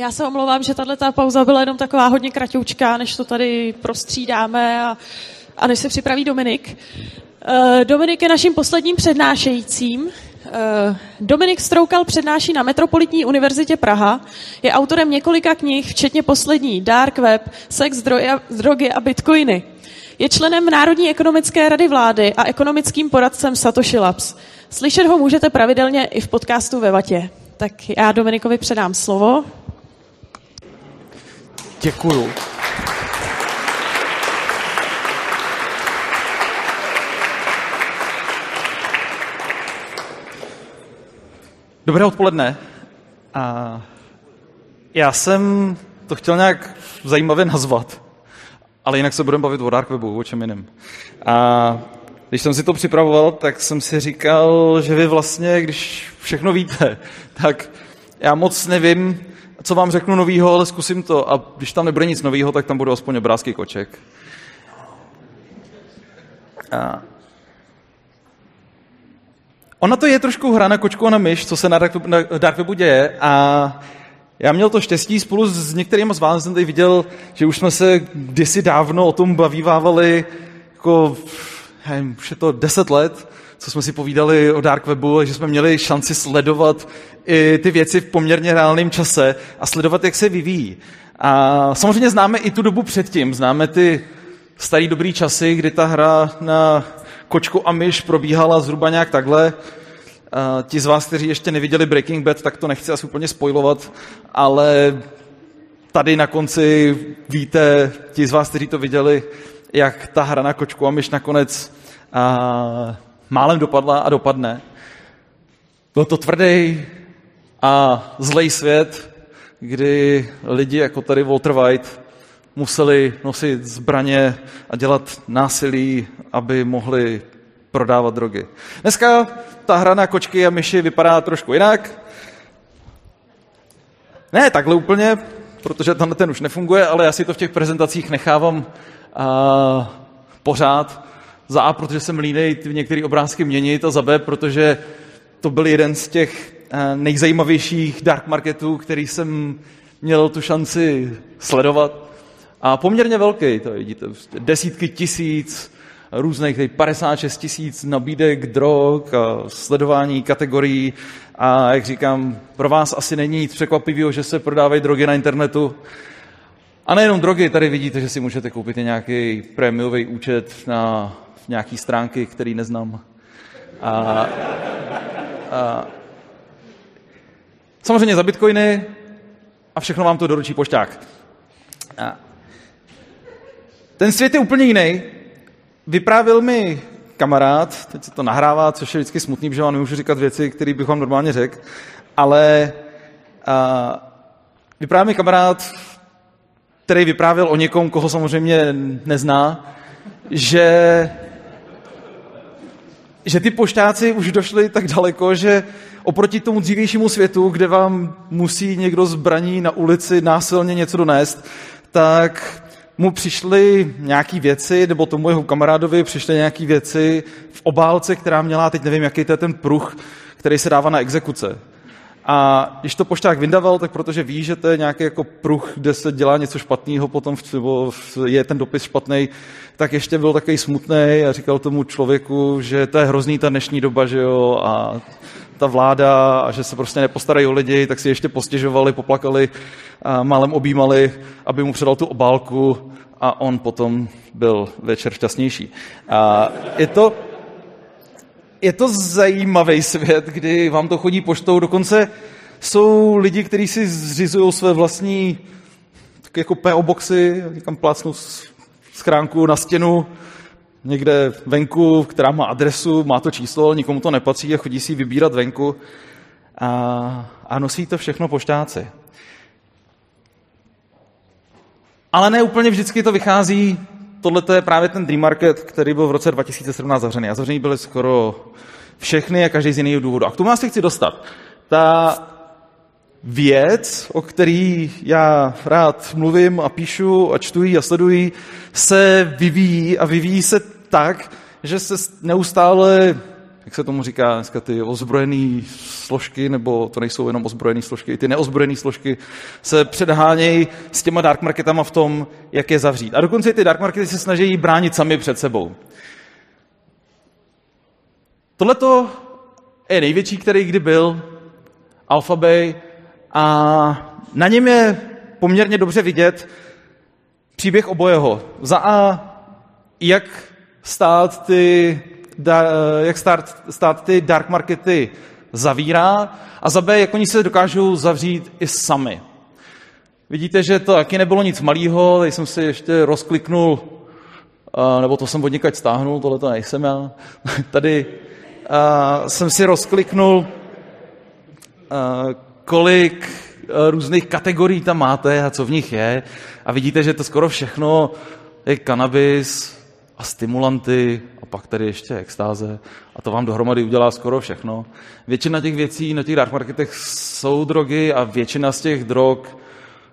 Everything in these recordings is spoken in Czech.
Já se omlouvám, že tahle ta pauza byla jenom taková hodně kratoučká, než to tady prostřídáme a, a než se připraví Dominik. Uh, Dominik je naším posledním přednášejícím. Uh, Dominik Stroukal přednáší na Metropolitní univerzitě Praha. Je autorem několika knih, včetně poslední Dark Web, Sex, drogy a bitcoiny. Je členem Národní ekonomické rady vlády a ekonomickým poradcem Satoshi Labs. Slyšet ho můžete pravidelně i v podcastu ve Vatě. Tak já Dominikovi předám slovo. Děkuju. Dobré odpoledne. A já jsem to chtěl nějak zajímavě nazvat, ale jinak se budeme bavit o dark webu, o čem jiném. A když jsem si to připravoval, tak jsem si říkal, že vy vlastně, když všechno víte, tak já moc nevím, co vám řeknu novýho, ale zkusím to. A když tam nebude nic novýho, tak tam budou aspoň obrázky koček. A... Ona to je trošku hra na kočku a na myš, co se na Dark Webu děje. A já měl to štěstí spolu s některými z vás, jsem tady viděl, že už jsme se kdysi dávno o tom bavívávali, jako, nevím, už je to deset let, co jsme si povídali o Dark Webu, že jsme měli šanci sledovat i ty věci v poměrně reálném čase a sledovat, jak se vyvíjí. A samozřejmě známe i tu dobu předtím, známe ty starý dobrý časy, kdy ta hra na kočku a myš probíhala zhruba nějak takhle. A ti z vás, kteří ještě neviděli Breaking Bad, tak to nechci asi úplně spojovat, ale tady na konci víte, ti z vás, kteří to viděli, jak ta hra na kočku a myš nakonec a, málem dopadla a dopadne. Byl to tvrdý a zlej svět, kdy lidi jako tady Walter White museli nosit zbraně a dělat násilí, aby mohli prodávat drogy. Dneska ta hra na kočky a myši vypadá trošku jinak. Ne takhle úplně, protože tam ten už nefunguje, ale já si to v těch prezentacích nechávám a, pořád. Za A, protože jsem línej ty některé obrázky měnit a za B, protože to byl jeden z těch eh, nejzajímavějších dark marketů, který jsem měl tu šanci sledovat. A poměrně velký, to vidíte, prostě desítky tisíc různých, 56 tisíc nabídek drog a sledování kategorií. A jak říkám, pro vás asi není nic překvapivého, že se prodávají drogy na internetu. A nejenom drogy, tady vidíte, že si můžete koupit i nějaký prémiový účet na nějaký stránky, který neznám. A, a, samozřejmě za bitcoiny a všechno vám to doručí pošťák. A, ten svět je úplně jiný. Vyprávěl mi kamarád, teď se to nahrává, což je vždycky smutný, protože vám nemůžu říkat věci, které bych vám normálně řekl, ale a, vyprávěl mi kamarád, který vyprávěl o někom, koho samozřejmě nezná, že že ty poštáci už došli tak daleko, že oproti tomu dřívějšímu světu, kde vám musí někdo zbraní na ulici násilně něco donést, tak mu přišly nějaké věci, nebo tomu jeho kamarádovi přišly nějaké věci v obálce, která měla, teď nevím, jaký to je ten pruh, který se dává na exekuce. A když to pošták vyndaval, tak protože ví, že to je nějaký jako pruh, kde se dělá něco špatného, potom nebo je ten dopis špatný, tak ještě byl takový smutný a říkal tomu člověku, že to je hrozný ta dnešní doba, že jo, a ta vláda a že se prostě nepostarají o lidi, tak si ještě postěžovali, poplakali, a málem objímali, aby mu předal tu obálku a on potom byl večer šťastnější. A je to, je to zajímavý svět, kdy vám to chodí poštou, dokonce jsou lidi, kteří si zřizují své vlastní tak jako PO boxy, kam plácnou schránku na stěnu, někde venku, která má adresu, má to číslo, nikomu to nepatří a chodí si vybírat venku a, a nosí to všechno poštáci. Ale ne úplně vždycky to vychází tohle je právě ten Dream Market, který byl v roce 2017 zavřený. A zavřený byly skoro všechny a každý z jiného důvodu. A k tomu já se chci dostat. Ta věc, o který já rád mluvím a píšu a čtuji a sleduji, se vyvíjí a vyvíjí se tak, že se neustále jak se tomu říká dneska, ty ozbrojené složky, nebo to nejsou jenom ozbrojené složky, ty neozbrojené složky se předhánějí s těma dark marketama v tom, jak je zavřít. A dokonce ty dark markety se snaží bránit sami před sebou. Tohleto je největší, který kdy byl, Alphabay, a na něm je poměrně dobře vidět příběh obojeho. Za A, jak stát ty, da, jak stát, stát ty dark markety zavírá a za B, jak oni se dokážou zavřít i sami. Vidíte, že to taky nebylo nic malého, tady jsem si ještě rozkliknul, nebo to jsem od někaď stáhnul, tohle to nejsem já. Tady jsem si rozkliknul, kolik různých kategorií tam máte a co v nich je. A vidíte, že to skoro všechno je kanabis a stimulanty a pak tady ještě extáze. A to vám dohromady udělá skoro všechno. Většina těch věcí na těch dark marketech jsou drogy a většina z těch drog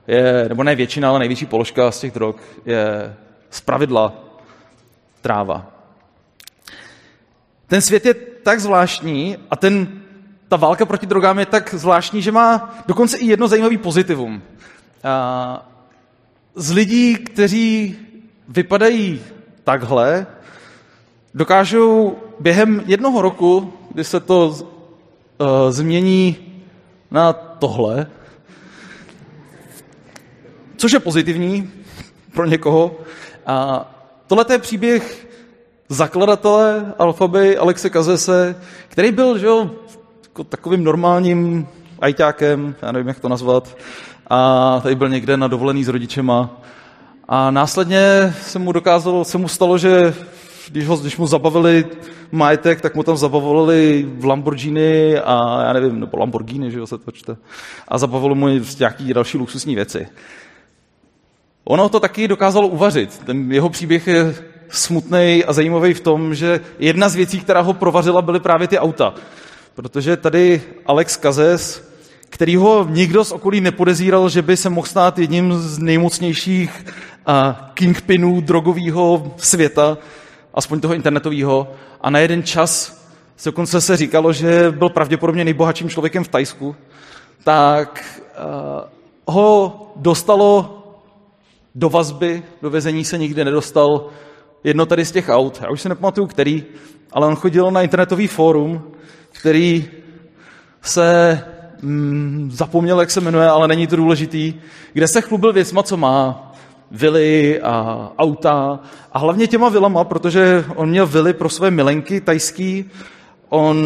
je, nebo ne většina, ale největší položka z těch drog je z pravidla tráva. Ten svět je tak zvláštní a ten, ta válka proti drogám je tak zvláštní, že má dokonce i jedno zajímavý pozitivum. A z lidí, kteří vypadají takhle, dokážou během jednoho roku, kdy se to uh, změní na tohle, což je pozitivní pro někoho. A tohle je příběh zakladatele Alfaby Alexe Kazese, který byl že jo, jako takovým normálním ajťákem, já nevím, jak to nazvat, a tady byl někde na dovolený s rodičema. A následně se mu dokázalo, se mu stalo, že když, ho, když mu zabavili majetek, tak mu tam zabavovali v Lamborghini a já nevím, nebo Lamborghini, že jo, se to čte. A zabavilo mu nějaký další luxusní věci. Ono to taky dokázalo uvařit. Ten jeho příběh je smutný a zajímavý v tom, že jedna z věcí, která ho provařila, byly právě ty auta. Protože tady Alex Kazes, který ho nikdo z okolí nepodezíral, že by se mohl stát jedním z nejmocnějších kingpinů drogového světa, aspoň toho internetového, a na jeden čas se dokonce se říkalo, že byl pravděpodobně nejbohatším člověkem v Tajsku, tak uh, ho dostalo do vazby, do vězení se nikdy nedostal, jedno tady z těch aut, já už si nepamatuju který, ale on chodil na internetový fórum, který se mm, zapomněl, jak se jmenuje, ale není to důležitý, kde se chlubil věcma, co má, vily a auta a hlavně těma vilama, protože on měl vily pro své milenky tajský, on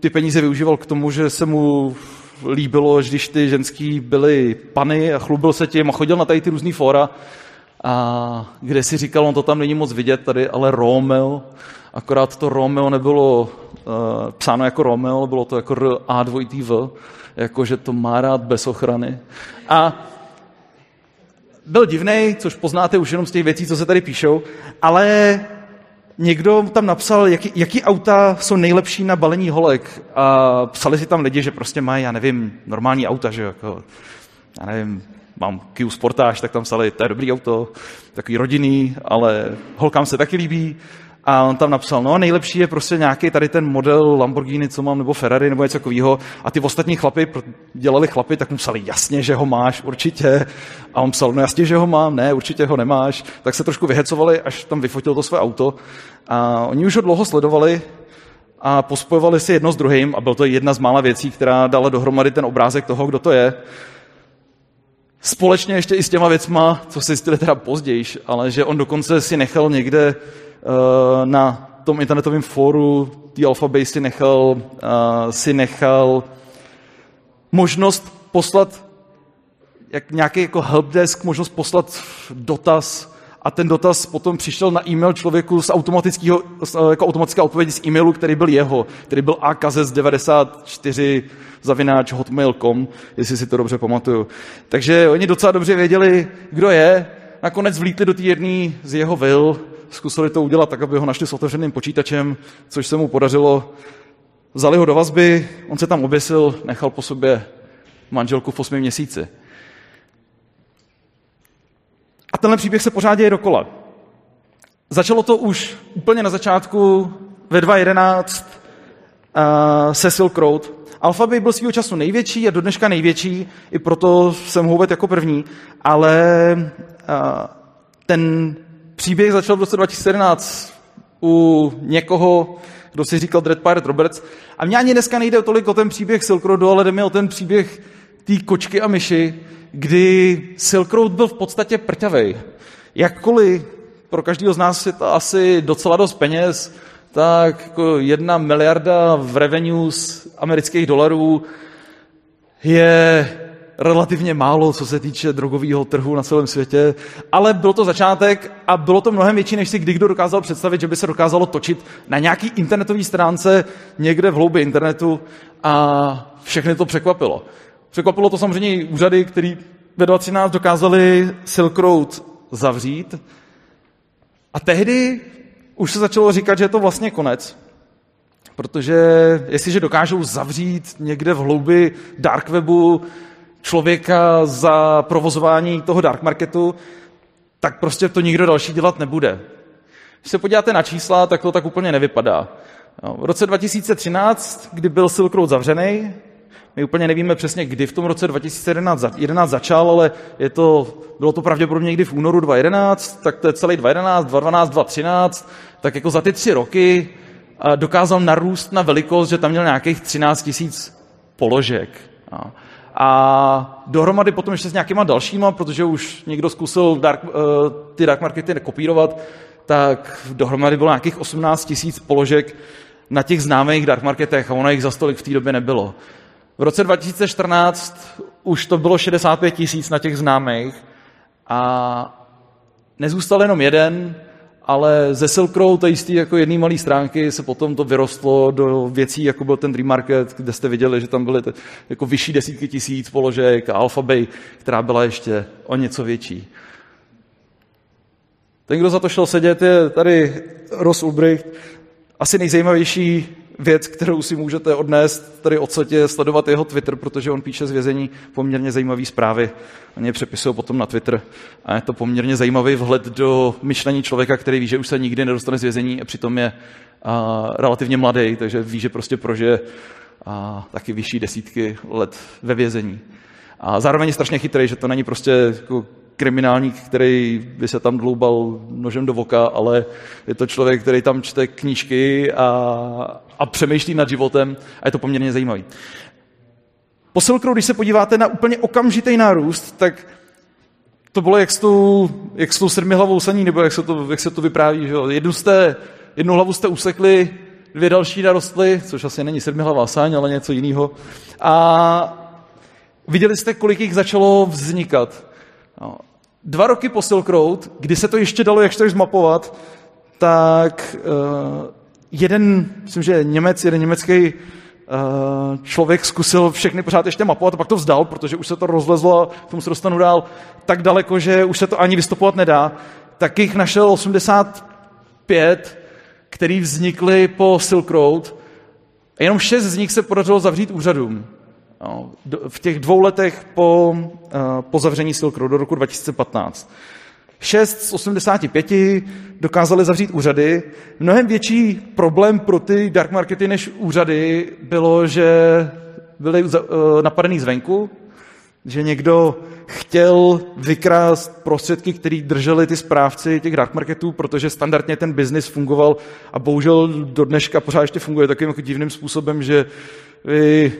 ty peníze využíval k tomu, že se mu líbilo, když ty ženský byly pany a chlubil se tím a chodil na tady ty různý fóra, a kde si říkal, on to tam není moc vidět tady, ale Romeo, akorát to Romeo nebylo uh, psáno jako Romeo, bylo to jako R A 2 V, jako že to má rád bez ochrany. A byl divný, což poznáte už jenom z těch věcí, co se tady píšou, ale někdo tam napsal, jaký, jaký auta jsou nejlepší na balení holek a psali si tam lidi, že prostě mají, já nevím, normální auta, že jako, já nevím, mám Kia Sportage, tak tam psali, to je dobrý auto, takový rodinný, ale holkám se taky líbí. A on tam napsal, no nejlepší je prostě nějaký tady ten model Lamborghini, co mám, nebo Ferrari, nebo něco takového. A ty ostatní chlapy dělali chlapy, tak mu psali, jasně, že ho máš, určitě. A on psal, no jasně, že ho mám, ne, určitě ho nemáš. Tak se trošku vyhecovali, až tam vyfotil to své auto. A oni už ho dlouho sledovali a pospojovali si jedno s druhým a byl to jedna z mála věcí, která dala dohromady ten obrázek toho, kdo to je. Společně ještě i s těma věcma, co si zjistili teda později, ale že on dokonce si nechal někde na tom internetovém fóru ty Alphabay si nechal, uh, si nechal možnost poslat jak nějaký jako helpdesk, možnost poslat dotaz. A ten dotaz potom přišel na e-mail člověku z automatického, jako automatická odpověď z e-mailu, který byl jeho, který byl akazes94 zavináč hotmail.com, jestli si to dobře pamatuju. Takže oni docela dobře věděli, kdo je, nakonec vlítli do té jedné z jeho vil, zkusili to udělat tak, aby ho našli s otevřeným počítačem, což se mu podařilo. Vzali ho do vazby, on se tam oběsil, nechal po sobě manželku v osmi měsíci. A tenhle příběh se pořád děje dokola. Začalo to už úplně na začátku ve 2011, se Silk Road. Alphabet byl svýho času největší a do dneška největší, i proto jsem ho jako první, ale ten příběh začal v roce 2017 u někoho, kdo si říkal Dread Pirate Roberts. A mě ani dneska nejde tolik o ten příběh Silk Roadu, ale jde mi o ten příběh té kočky a myši, kdy Silk Road byl v podstatě prťavej. Jakkoliv pro každého z nás je to asi docela dost peněz, tak jako jedna miliarda v revenue z amerických dolarů je relativně málo, co se týče drogového trhu na celém světě, ale byl to začátek a bylo to mnohem větší, než si kdy kdo dokázal představit, že by se dokázalo točit na nějaký internetové stránce někde v hloubi internetu a všechny to překvapilo. Překvapilo to samozřejmě i úřady, které ve 2013 dokázali Silk Road zavřít. A tehdy už se začalo říkat, že je to vlastně konec. Protože jestliže dokážou zavřít někde v hloubi dark webu člověka za provozování toho dark marketu, tak prostě to nikdo další dělat nebude. Když se podíváte na čísla, tak to tak úplně nevypadá. V roce 2013, kdy byl Silk Road zavřený, my úplně nevíme přesně, kdy v tom roce 2011 začal, ale je to, bylo to pravděpodobně někdy v únoru 2011, tak to je celý 2011, 2012, 2013, tak jako za ty tři roky dokázal narůst na velikost, že tam měl nějakých 13 tisíc položek. A dohromady potom ještě s nějakýma dalšíma, protože už někdo zkusil dark, uh, ty dark markety nekopírovat, tak dohromady bylo nějakých 18 tisíc položek na těch známých dark marketech a ono jich za stolik v té době nebylo. V roce 2014 už to bylo 65 tisíc na těch známých a nezůstal jenom jeden, ale ze Silk Road, jistý jako jedné malé stránky, se potom to vyrostlo do věcí, jako byl ten Dream Market, kde jste viděli, že tam byly jako vyšší desítky tisíc položek a Alphabay, která byla ještě o něco větší. Ten, kdo za to šel sedět, je tady Ross Ulbricht. Asi nejzajímavější věc, kterou si můžete odnést tady odsud sledovat jeho Twitter, protože on píše z vězení poměrně zajímavé zprávy. Oni je přepisují potom na Twitter. A je to poměrně zajímavý vhled do myšlení člověka, který ví, že už se nikdy nedostane z vězení a přitom je a, relativně mladý, takže ví, že prostě prožije a, taky vyšší desítky let ve vězení. A zároveň je strašně chytrý, že to není prostě jako kriminálník, který by se tam dloubal nožem do voka, ale je to člověk, který tam čte knížky a, a přemýšlí nad životem a je to poměrně zajímavý. Po Silk Road, když se podíváte na úplně okamžitý nárůst, tak to bylo jak s tou, jak s tou sedmihlavou saní, nebo jak se to, jak se to vypráví. Že jo? Jednu, jste, jednu hlavu jste usekli, dvě další narostly, což asi není sedmihlavá saň, ale něco jiného. A viděli jste, kolik jich začalo vznikat. No. Dva roky po Silk Road, kdy se to ještě dalo jakž tak zmapovat, tak uh, jeden, myslím, že Němec, jeden německý uh, člověk zkusil všechny pořád ještě mapovat a pak to vzdal, protože už se to rozlezlo a k tomu se dostanu dál tak daleko, že už se to ani vystupovat nedá. Tak jich našel 85, který vznikly po Silk Road a jenom šest z nich se podařilo zavřít úřadům. V těch dvou letech po, eh, po zavření Silk Road do roku 2015. 6 z 85 dokázali zavřít úřady. Mnohem větší problém pro ty dark markety než úřady bylo, že byly eh, napadený zvenku, že někdo chtěl vykrást prostředky, které drželi ty správci těch dark marketů, protože standardně ten biznis fungoval a bohužel do dneška pořád ještě funguje takovým jako divným způsobem, že vy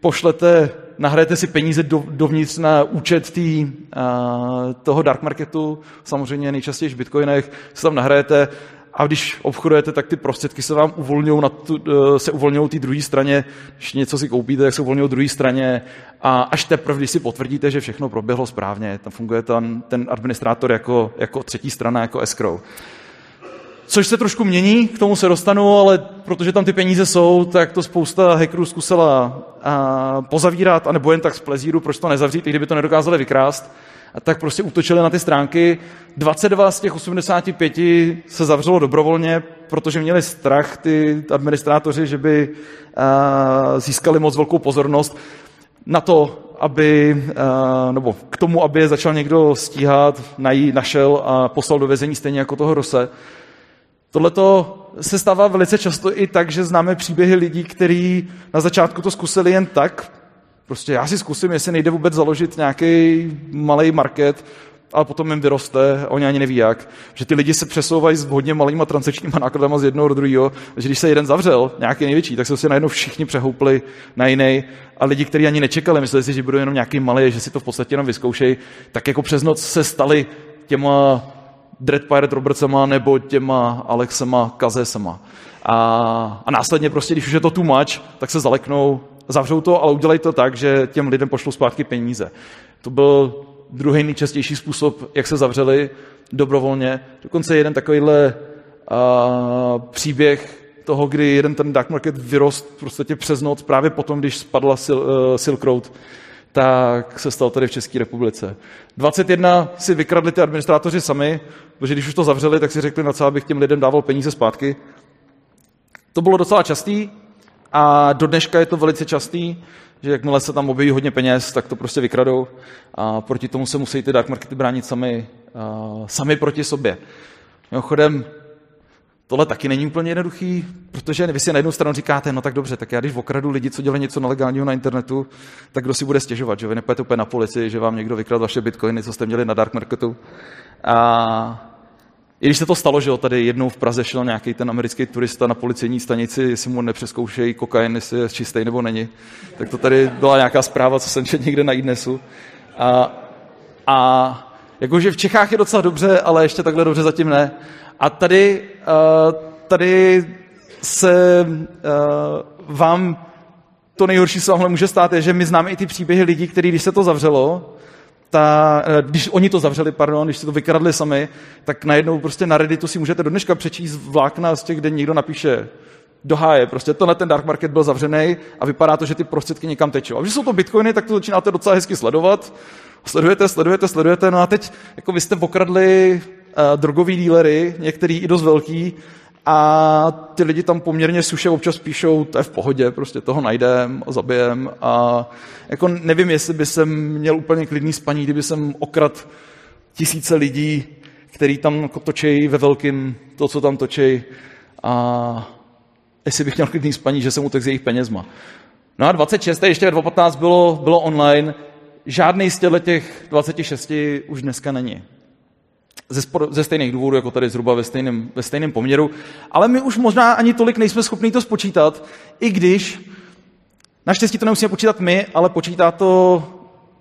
pošlete, nahrajete si peníze do, dovnitř na účet tý, a, toho dark marketu, samozřejmě nejčastěji v bitcoinech, se tam nahrajete a když obchodujete, tak ty prostředky se vám uvolňují, na tu, e, se uvolňují té druhé straně, když něco si koupíte, tak se uvolňují druhé straně. A až teprve, když si potvrdíte, že všechno proběhlo správně, tam funguje ten, ten administrátor jako, jako třetí strana, jako escrow což se trošku mění, k tomu se dostanu, ale protože tam ty peníze jsou, tak to spousta hackerů zkusila a pozavírat, anebo jen tak z plezíru, proč to nezavřít, i kdyby to nedokázali vykrást. A tak prostě útočili na ty stránky. 22 z těch 85 se zavřelo dobrovolně, protože měli strach ty administrátoři, že by získali moc velkou pozornost na to, aby, nebo k tomu, aby je začal někdo stíhat, nají, našel a poslal do vězení stejně jako toho Rose. Tohle se stává velice často i tak, že známe příběhy lidí, kteří na začátku to zkusili jen tak. Prostě já si zkusím, jestli nejde vůbec založit nějaký malý market, ale potom jim vyroste, oni ani neví jak. Že ty lidi se přesouvají s hodně malýma transakčníma nákladama z jednoho do druhého, že když se jeden zavřel, nějaký největší, tak se si najednou všichni přehoupli na jiný. A lidi, kteří ani nečekali, mysleli si, že budou jenom nějaký malý, že si to v podstatě jenom vyzkoušejí, tak jako přes noc se stali těma Dread Pirate Robertsema nebo těma Alexema Kazesema. A, a následně prostě, když už je to too much, tak se zaleknou, zavřou to, ale udělají to tak, že těm lidem pošlou zpátky peníze. To byl druhý nejčastější způsob, jak se zavřeli dobrovolně. Dokonce jeden takovýhle a, příběh toho, kdy jeden ten dark market vyrost prostě přes noc právě potom, když spadla Sil, uh, Silk Road, tak se stal tady v České republice. 21 si vykradli ty administrátoři sami, protože když už to zavřeli, tak si řekli, na co abych těm lidem dával peníze zpátky. To bylo docela častý a do dneška je to velice častý, že jakmile se tam objeví hodně peněz, tak to prostě vykradou a proti tomu se musí ty dark markety bránit sami, sami proti sobě. Mimochodem, Tohle taky není úplně jednoduchý, protože vy si na jednu stranu říkáte, no tak dobře, tak já když okradu lidi, co dělají něco nelegálního na internetu, tak kdo si bude stěžovat, že vy nepojete úplně na policii, že vám někdo vykradl vaše bitcoiny, co jste měli na dark marketu. A i když se to stalo, že jo, tady jednou v Praze šel nějaký ten americký turista na policejní stanici, jestli mu nepřeskoušejí kokain, jestli je čistý nebo není, tak to tady byla nějaká zpráva, co jsem četl někde na idnesu. A, a jakože v Čechách je docela dobře, ale ještě takhle dobře zatím ne. A tady, uh, tady se uh, vám to nejhorší, co vám může stát, je, že my známe i ty příběhy lidí, kteří, když se to zavřelo, ta, eh, když oni to zavřeli, pardon, když si to vykradli sami, tak najednou prostě na Redditu si můžete do dneška přečíst vlákna z těch, kde někdo napíše do háje. Prostě tenhle ten dark market byl zavřený a vypadá to, že ty prostředky někam tečou. A když jsou to bitcoiny, tak to začínáte docela hezky sledovat. Sledujete, sledujete, sledujete, no a teď jako vy jste okradli uh, drogový dílery, některý i dost velký, a ty lidi tam poměrně suše občas píšou, to je v pohodě, prostě toho najdem, zabijem a jako nevím, jestli by jsem měl úplně klidný spaní, kdyby jsem okrad tisíce lidí, který tam točí ve velkým to, co tam točí a jestli bych měl klidný spaní, že jsem utek s jejich penězma. No a 26. ještě 2015 bylo, bylo online, žádný z těch 26 už dneska není ze, ze stejných důvodů, jako tady zhruba ve stejném, ve stejném poměru. Ale my už možná ani tolik nejsme schopni to spočítat, i když naštěstí to nemusíme počítat my, ale počítá to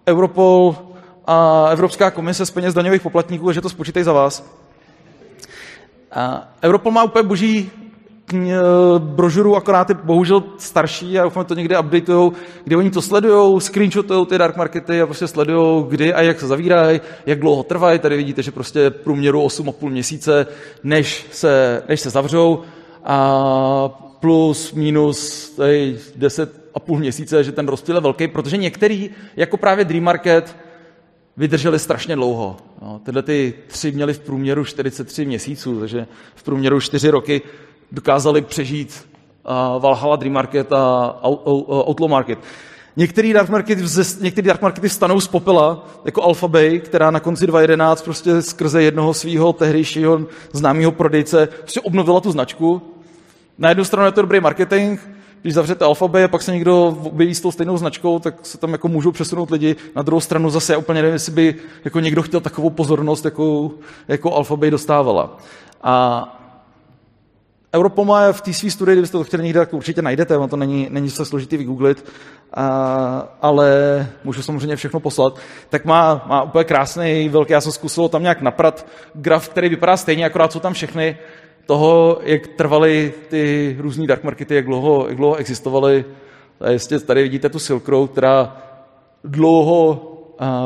Europol a Evropská komise z peněz daňových poplatníků, že to spočítají za vás. A Europol má úplně boží brožuru, akorát je bohužel starší a doufám, to někdy updatujou, kdy oni to sledují, screenshotujou ty dark markety a prostě sledují, kdy a jak se zavírají, jak dlouho trvají. Tady vidíte, že prostě průměru 8,5 měsíce, než se, než se zavřou a plus, minus tady 10,5 měsíce, že ten rozdíl je velký, protože některý, jako právě Dream Market, vydrželi strašně dlouho. No, tyhle ty tři měli v průměru 43 měsíců, takže v průměru 4 roky dokázali přežít uh, Valhalla Dream Market a Outlaw Market. Některý dark, markety, některý dark markety vstanou z popela, jako Alphabay, která na konci 2011 prostě skrze jednoho svého tehdejšího známého prodejce prostě obnovila tu značku. Na jednu stranu je to dobrý marketing, když zavřete Alphabay a pak se někdo objeví s tou stejnou značkou, tak se tam jako můžou přesunout lidi. Na druhou stranu zase já úplně nevím, jestli by jako někdo chtěl takovou pozornost, jako, jako Alphabay dostávala. A Europol má v té své studii, kdybyste to chtěli někde, tak určitě najdete, ono to není, není se složitý vygooglit, a, ale můžu samozřejmě všechno poslat, tak má, má úplně krásný, velký, já jsem zkusil tam nějak naprat graf, který vypadá stejně, akorát jsou tam všechny toho, jak trvaly ty různý dark markety, jak dlouho, jak dlouho existovaly. Jestli tady vidíte tu Silk Road, která dlouho,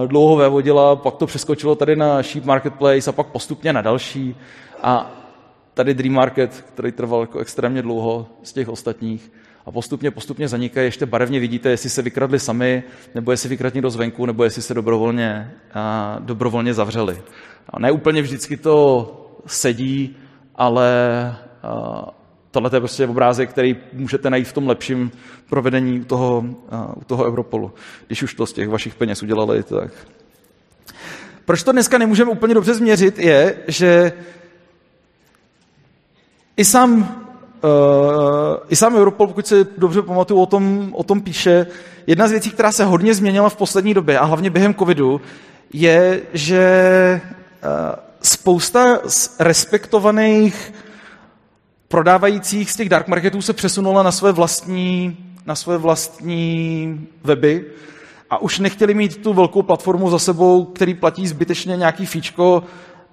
dlouho vévodila, pak to přeskočilo tady na Sheep Marketplace a pak postupně na další. A tady Dream Market, který trval jako extrémně dlouho z těch ostatních a postupně, postupně zanikají. Ještě barevně vidíte, jestli se vykradli sami, nebo jestli vykradli do zvenku, nebo jestli se dobrovolně, a, dobrovolně zavřeli. A ne úplně vždycky to sedí, ale a, tohle je prostě obrázek, který můžete najít v tom lepším provedení u toho, a, u toho Europolu. Když už to z těch vašich peněz udělali, tak... Proč to dneska nemůžeme úplně dobře změřit, je, že I sám, uh, I sám Europol, pokud si dobře pamatuju, o tom, o tom píše. Jedna z věcí, která se hodně změnila v poslední době, a hlavně během covidu, je, že uh, spousta z respektovaných prodávajících z těch dark marketů se přesunula na své vlastní, na své vlastní weby a už nechtěli mít tu velkou platformu za sebou, který platí zbytečně nějaký fíčko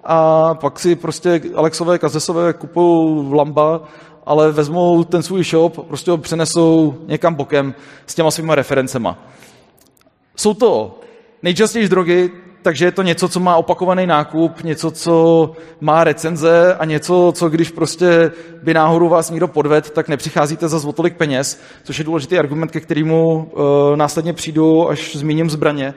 a pak si prostě Alexové, Kazesové kupují lamba, ale vezmou ten svůj shop, prostě ho přenesou někam bokem s těma svýma referencema. Jsou to nejčastěji drogy, takže je to něco, co má opakovaný nákup, něco, co má recenze a něco, co když prostě by náhodou vás někdo podved, tak nepřicházíte za o tolik peněz, což je důležitý argument, ke kterému uh, následně přijdu, až zmíním zbraně.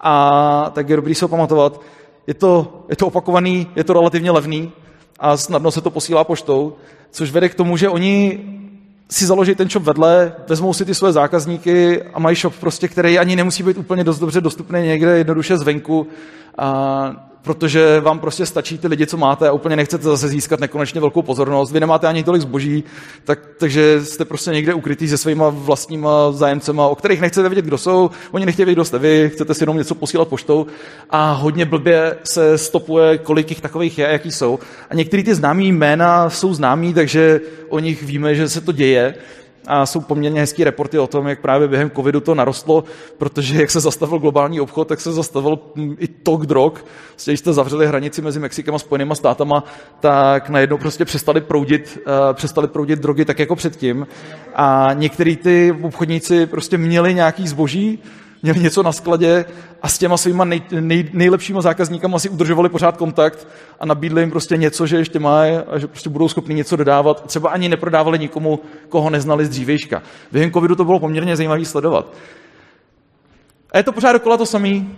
A tak je dobrý se ho pamatovat. Je to, je to opakovaný, je to relativně levný a snadno se to posílá poštou, což vede k tomu, že oni si založí ten shop vedle, vezmou si ty své zákazníky a mají shop prostě, který ani nemusí být úplně dost dobře dostupný někde jednoduše zvenku, a, protože vám prostě stačí ty lidi, co máte a úplně nechcete zase získat nekonečně velkou pozornost. Vy nemáte ani tolik zboží, tak, takže jste prostě někde ukrytý se svýma vlastníma zájemcema, o kterých nechcete vědět, kdo jsou, oni nechtějí vědět, kdo jste vy, chcete si jenom něco posílat poštou a hodně blbě se stopuje, kolik jich takových je, jaký jsou. A některé ty známý jména jsou známí, takže o nich víme, že se to děje a jsou poměrně hezký reporty o tom, jak právě během covidu to narostlo, protože jak se zastavil globální obchod, tak se zastavil i tok drog. Vlastně, když jste zavřeli hranici mezi Mexikem a Spojenými státama, tak najednou prostě přestali proudit, uh, přestali proudit drogy tak jako předtím. A některý ty obchodníci prostě měli nějaký zboží, měli něco na skladě a s těma svýma nej, nej, nejlepšíma zákazníkama si udržovali pořád kontakt a nabídli jim prostě něco, že ještě mají a že prostě budou schopni něco dodávat. Třeba ani neprodávali nikomu, koho neznali z dřívejška. Během covidu to bylo poměrně zajímavé sledovat. A je to pořád dokola to samý.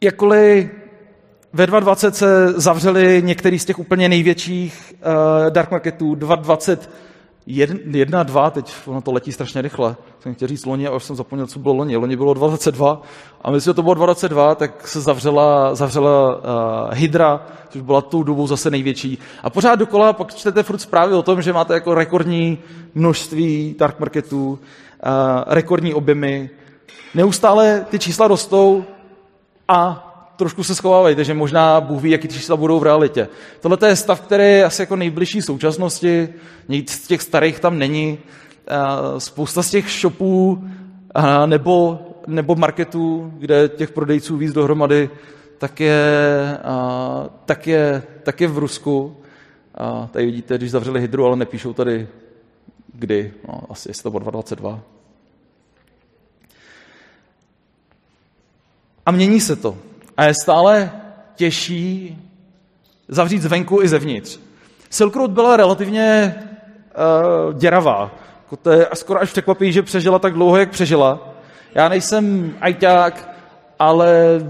Jakkoliv ve 2020 se zavřeli některý z těch úplně největších uh, dark marketů. 2020 jedna, dva, teď ono to letí strašně rychle. Jsem chtěl říct loni a už jsem zapomněl, co bylo loni. Loni bylo 22 a myslím, že to bylo 22, tak se zavřela, zavřela uh, Hydra, což byla tou dobou zase největší. A pořád dokola pak čtete furt zprávy o tom, že máte jako rekordní množství dark marketů, uh, rekordní objemy. Neustále ty čísla rostou a trošku se schovávají, že možná Bůh ví, jaký čísla budou v realitě. Tohle je stav, který je asi jako nejbližší současnosti, nic z těch starých tam není. Spousta z těch shopů nebo, nebo marketů, kde těch prodejců víc dohromady, tak je, tak je, tak je v Rusku. A tady vidíte, když zavřeli hydru, ale nepíšou tady kdy, no, asi jestli to bylo 2022. A mění se to a je stále těžší zavřít zvenku i zevnitř. Silk Road byla relativně uh, děravá. Jako to je skoro až překvapí, že přežila tak dlouho, jak přežila. Já nejsem ajťák, ale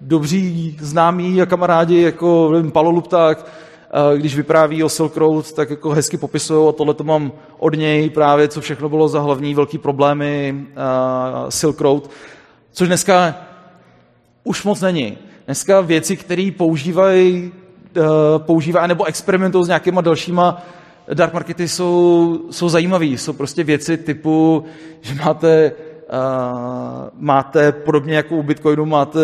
dobří známí a kamarádi, jako Palo Lupták, uh, když vypráví o Silk Road, tak jako hezky popisují a tohle to mám od něj právě, co všechno bylo za hlavní velký problémy uh, Silk Road, což dneska už moc není. Dneska věci, které používají, uh, používají nebo experimentují s nějakýma dalšíma dark markety, jsou, jsou zajímavé. Jsou prostě věci typu, že máte, uh, máte podobně jako u Bitcoinu, máte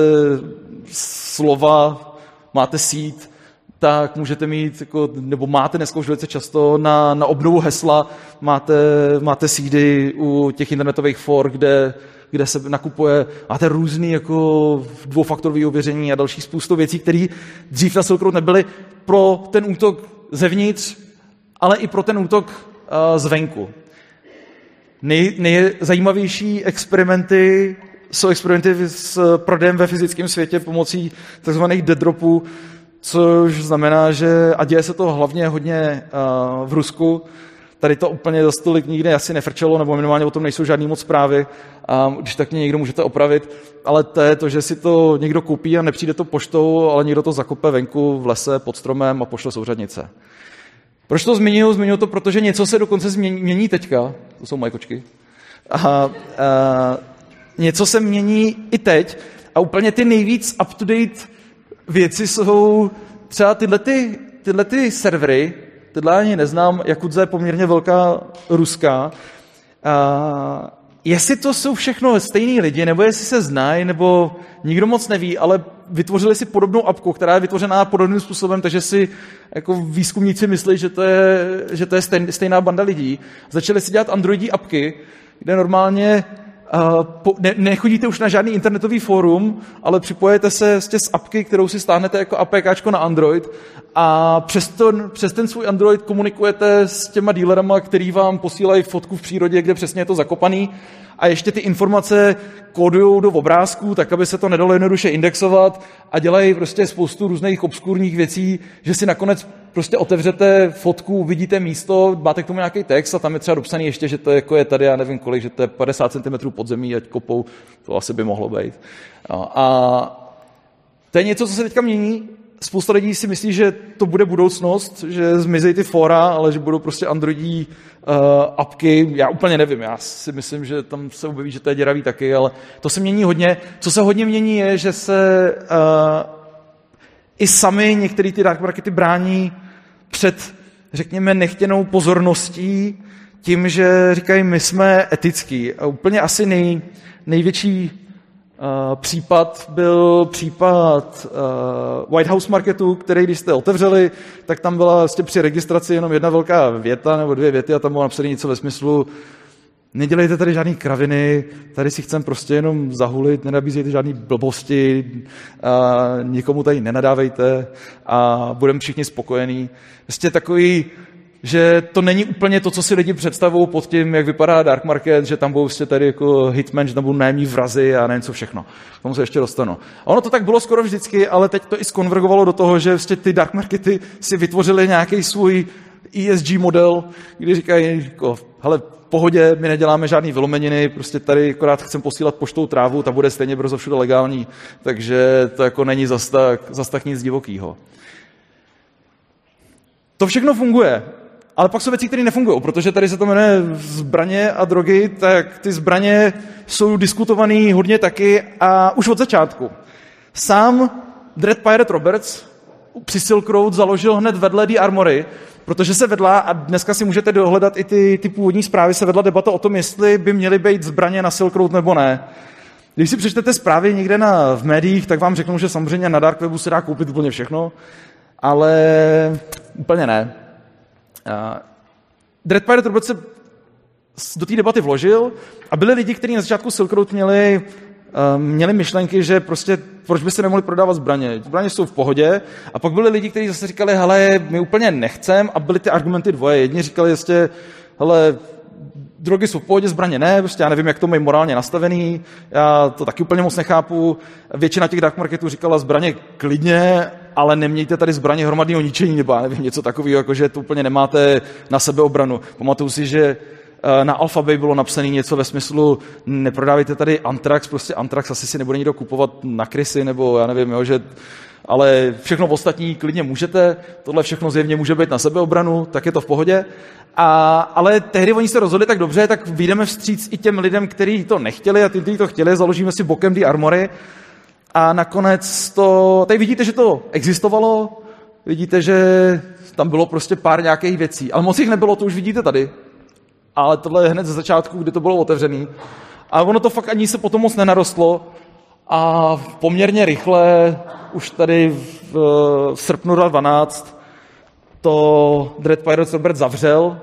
slova, máte sít, tak můžete mít, jako, nebo máte dneska už velice často na, na obnovu hesla, máte, máte sídy u těch internetových for, kde kde se nakupuje, máte různý jako dvoufaktorové ověření a další spoustu věcí, které dřív na Silk Road nebyly pro ten útok zevnitř, ale i pro ten útok uh, zvenku. Nej, nejzajímavější experimenty jsou experimenty s prodejem ve fyzickém světě pomocí tzv. dead dropů, což znamená, že, a děje se to hlavně hodně uh, v Rusku, Tady to úplně za stolik nikdy asi nefrčelo, nebo minimálně o tom nejsou žádný moc zprávy. A když tak mě někdo můžete opravit, ale to je to, že si to někdo koupí a nepřijde to poštou, ale někdo to zakope venku v lese pod stromem a pošle souřadnice. Proč to zmiňuji? Zmiňuji to, protože něco se dokonce změní, mění teďka. To jsou moje kočky. A, a, něco se mění i teď. A úplně ty nejvíc up-to-date věci jsou třeba tyhle, ty, tyhle ty servery, Tyhle ani neznám, Jakudza je poměrně velká ruská. A jestli to jsou všechno stejní lidi, nebo jestli se znají, nebo nikdo moc neví, ale vytvořili si podobnou apku, která je vytvořená podobným způsobem, takže si jako výzkumníci myslí, že to je, že to je stejná banda lidí. Začali si dělat androidí apky, kde normálně ne, nechodíte už na žádný internetový fórum, ale připojete se s apky, kterou si stáhnete jako APK na Android. A přes, to, přes ten svůj Android komunikujete s těma dílerama, který vám posílají fotku v přírodě, kde přesně je to zakopaný. A ještě ty informace kódují do obrázků, tak aby se to nedalo jednoduše indexovat. A dělají prostě spoustu různých obskurních věcí, že si nakonec prostě otevřete fotku, vidíte místo, máte k tomu nějaký text a tam je třeba dopsaný ještě, že to je, jako je tady, já nevím kolik, že to je 50 cm podzemí, ať kopou, to asi by mohlo být. A to je něco, co se teďka mění spousta lidí si myslí, že to bude budoucnost, že zmizejí ty fora, ale že budou prostě androidí uh, apky. Já úplně nevím, já si myslím, že tam se objeví, že to je děravý taky, ale to se mění hodně. Co se hodně mění je, že se uh, i sami některé ty dark markety brání před, řekněme, nechtěnou pozorností tím, že říkají, my jsme etický. A úplně asi nej, největší Uh, případ byl případ uh, White House Marketu, který když jste otevřeli, tak tam byla vlastně při registraci jenom jedna velká věta nebo dvě věty a tam bylo napsané něco ve smyslu nedělejte tady žádný kraviny, tady si chcem prostě jenom zahulit, nenabízejte žádný blbosti, a nikomu tady nenadávejte a budeme všichni spokojení. Vlastně takový že to není úplně to, co si lidi představují pod tím, jak vypadá Dark Market, že tam budou vlastně tady jako hitman, že tam budou nájemní vrazy a nevím co všechno. K tomu se ještě dostanu. A ono to tak bylo skoro vždycky, ale teď to i skonvergovalo do toho, že vlastně ty Dark Markety si vytvořili nějaký svůj ESG model, kdy říkají, jako, hele, pohodě, my neděláme žádný vylomeniny, prostě tady akorát chcem posílat poštou trávu, ta bude stejně brzo všude legální, takže to jako není zas tak, zas tak nic divokýho. To všechno funguje, ale pak jsou věci, které nefungují, protože tady se to jmenuje zbraně a drogy, tak ty zbraně jsou diskutované hodně taky a už od začátku. Sám Dread Pirate Roberts při Silk Road založil hned vedle The Armory, protože se vedla, a dneska si můžete dohledat i ty, ty původní zprávy, se vedla debata o tom, jestli by měly být zbraně na Silk Road nebo ne. Když si přečtete zprávy někde na, v médiích, tak vám řeknou, že samozřejmě na Dark Webu se dá koupit úplně všechno, ale úplně ne. Uh, Dread Pirate Robot se do té debaty vložil a byli lidi, kteří na začátku Silk Road měli, měli myšlenky, že prostě proč by se nemohli prodávat zbraně. Zbraně jsou v pohodě. A pak byli lidi, kteří zase říkali, hele, my úplně nechcem a byly ty argumenty dvoje. Jedni říkali, jestli, hele, drogy jsou v pohodě, zbraně ne, prostě já nevím, jak to mají morálně nastavený, já to taky úplně moc nechápu. Většina těch dark marketů říkala zbraně klidně, ale nemějte tady zbraně hromadného ničení, nebo já nevím, něco takového, jako že to úplně nemáte na sebe obranu. Pamatuju si, že na Alphabay bylo napsané něco ve smyslu, neprodávejte tady Antrax, prostě Antrax asi si nebude nikdo kupovat na krysy, nebo já nevím, jo, že ale všechno ostatní klidně můžete, tohle všechno zjevně může být na sebeobranu, tak je to v pohodě. A, ale tehdy oni se rozhodli tak dobře, tak vyjdeme vstříc i těm lidem, kteří to nechtěli a ty, kteří to chtěli, založíme si bokem ty armory a nakonec to, tady vidíte, že to existovalo, vidíte, že tam bylo prostě pár nějakých věcí, ale moc jich nebylo, to už vidíte tady. Ale tohle je hned ze začátku, kdy to bylo otevřené. A ono to fakt ani se potom moc nenarostlo a poměrně rychle, už tady v, v srpnu 2012, to Dread Pirates Robert zavřel.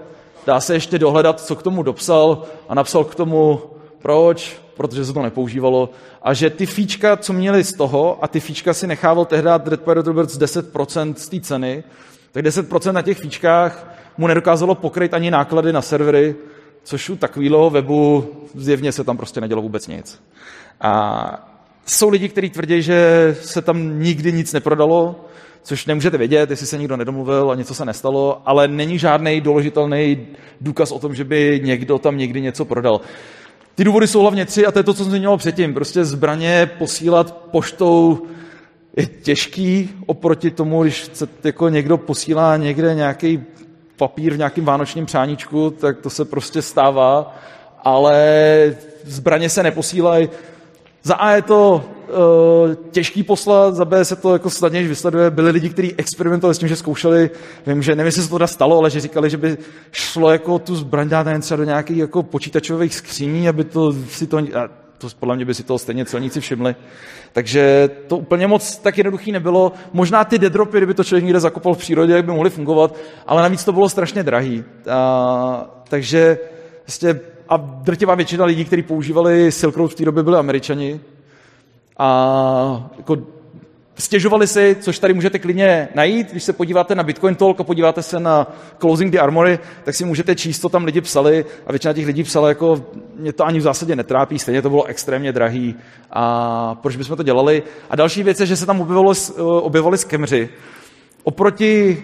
Dá se ještě dohledat, co k tomu dopsal a napsal k tomu, proč, protože se to nepoužívalo, a že ty fíčka, co měli z toho, a ty fíčka si nechával tehdy Dread Pirate Roberts 10% z té ceny, tak 10% na těch fíčkách mu nedokázalo pokryt ani náklady na servery, což u takového webu zjevně se tam prostě nedělo vůbec nic. A jsou lidi, kteří tvrdí, že se tam nikdy nic neprodalo, což nemůžete vědět, jestli se nikdo nedomluvil a něco se nestalo, ale není žádný doložitelný důkaz o tom, že by někdo tam někdy něco prodal. Ty důvody jsou hlavně tři a to je to, co jsem zmiňoval předtím. Prostě zbraně posílat poštou je těžký oproti tomu, když se jako někdo posílá někde nějaký papír v nějakém vánočním přáníčku, tak to se prostě stává, ale zbraně se neposílají Za A je to uh, těžký poslat, za B se to jako snadněji vysleduje. Byli lidi, kteří experimentovali s tím, že zkoušeli, vím, že nevím, jestli se to teda stalo, ale že říkali, že by šlo jako tu zbraň dát třeba do nějakých jako počítačových skříní, aby to si to, to podle mě by si to stejně celníci všimli. Takže to úplně moc tak jednoduchý nebylo. Možná ty dedropy, kdyby to člověk někde zakopal v přírodě, jak by mohly fungovat, ale navíc to bylo strašně drahý. A, takže vlastně a drtivá většina lidí, kteří používali Silk Road v té době, byli američani. A jako Stěžovali si, což tady můžete klidně najít, když se podíváte na Bitcoin Talk a podíváte se na Closing the Armory, tak si můžete číst, co tam lidi psali a většina těch lidí psala jako, mě to ani v zásadě netrápí, stejně to bylo extrémně drahý a proč bychom to dělali. A další věc je, že se tam objevovali, objevovali skemři. Oproti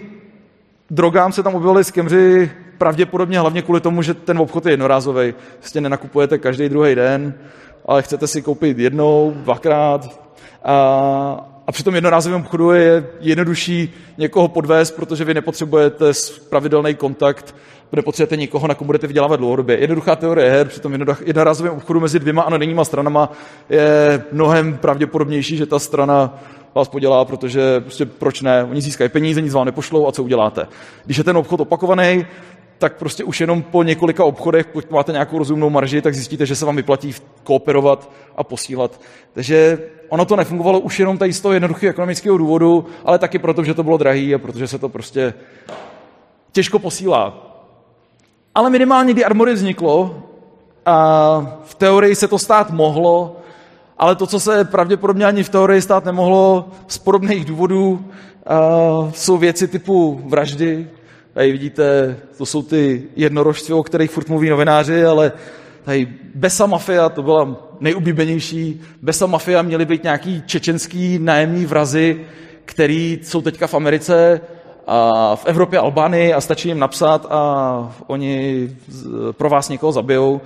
drogám se tam objevovali skemři pravděpodobně hlavně kvůli tomu, že ten obchod je jednorázový. Vlastně nenakupujete každý druhý den, ale chcete si koupit jednou, dvakrát. A, a při tom jednorázovém obchodu je jednodušší někoho podvést, protože vy nepotřebujete pravidelný kontakt, nepotřebujete nikoho, na kom budete vydělávat dlouhodobě. Jednoduchá teorie her při tom jednorázovém obchodu mezi dvěma anonymníma stranama je mnohem pravděpodobnější, že ta strana vás podělá, protože prostě proč ne, oni získají peníze, nic vám nepošlou a co uděláte. Když je ten obchod opakovaný, tak prostě už jenom po několika obchodech, pokud máte nějakou rozumnou marži, tak zjistíte, že se vám vyplatí kooperovat a posílat. Takže ono to nefungovalo už jenom tady z toho jednoduchého ekonomického důvodu, ale taky proto, že to bylo drahý a protože se to prostě těžko posílá. Ale minimálně, kdy Armory vzniklo, a v teorii se to stát mohlo, ale to, co se pravděpodobně ani v teorii stát nemohlo z podobných důvodů, jsou věci typu vraždy, Tady vidíte, to jsou ty jednorožci, o kterých furt mluví novináři, ale tady Besa Mafia, to byla nejoblíbenější. Besa Mafia měly být nějaký čečenský nájemní vrazy, který jsou teďka v Americe a v Evropě Albánii a stačí jim napsat a oni pro vás někoho zabijou.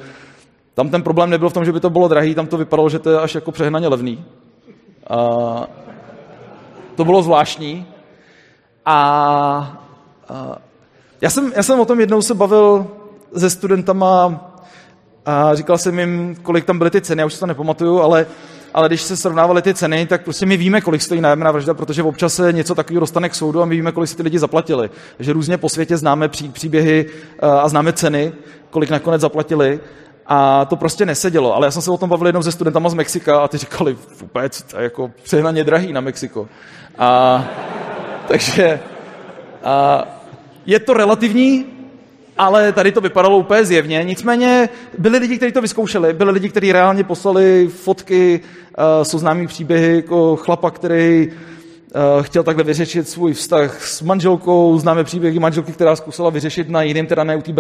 Tam ten problém nebyl v tom, že by to bylo drahý, tam to vypadalo, že to je až jako přehnaně levný. A to bylo zvláštní. A, a já jsem, já jsem o tom jednou se bavil se studentama a říkal jsem jim, kolik tam byly ty ceny, já už to nepamatuju, ale, ale když se srovnávaly ty ceny, tak prostě my víme, kolik stojí nájemná vražda, protože občas se něco takového dostane k soudu a my víme, kolik si ty lidi zaplatili. že různě po světě známe pří, příběhy a známe ceny, kolik nakonec zaplatili. A to prostě nesedělo. Ale já jsem se o tom bavil jednou se studentama z Mexika a ty říkali, vůbec, to je jako přehnaně drahý na Mexiko. A, takže a, je to relativní, ale tady to vypadalo úplně zjevně. Nicméně byli lidi, kteří to vyzkoušeli, byli lidi, kteří reálně poslali fotky, uh, jsou známý příběhy jako chlapa, který Eh, chtěl takhle vyřešit svůj vztah s manželkou, známe příběhy manželky, která zkusila vyřešit na jiném, teda ne u té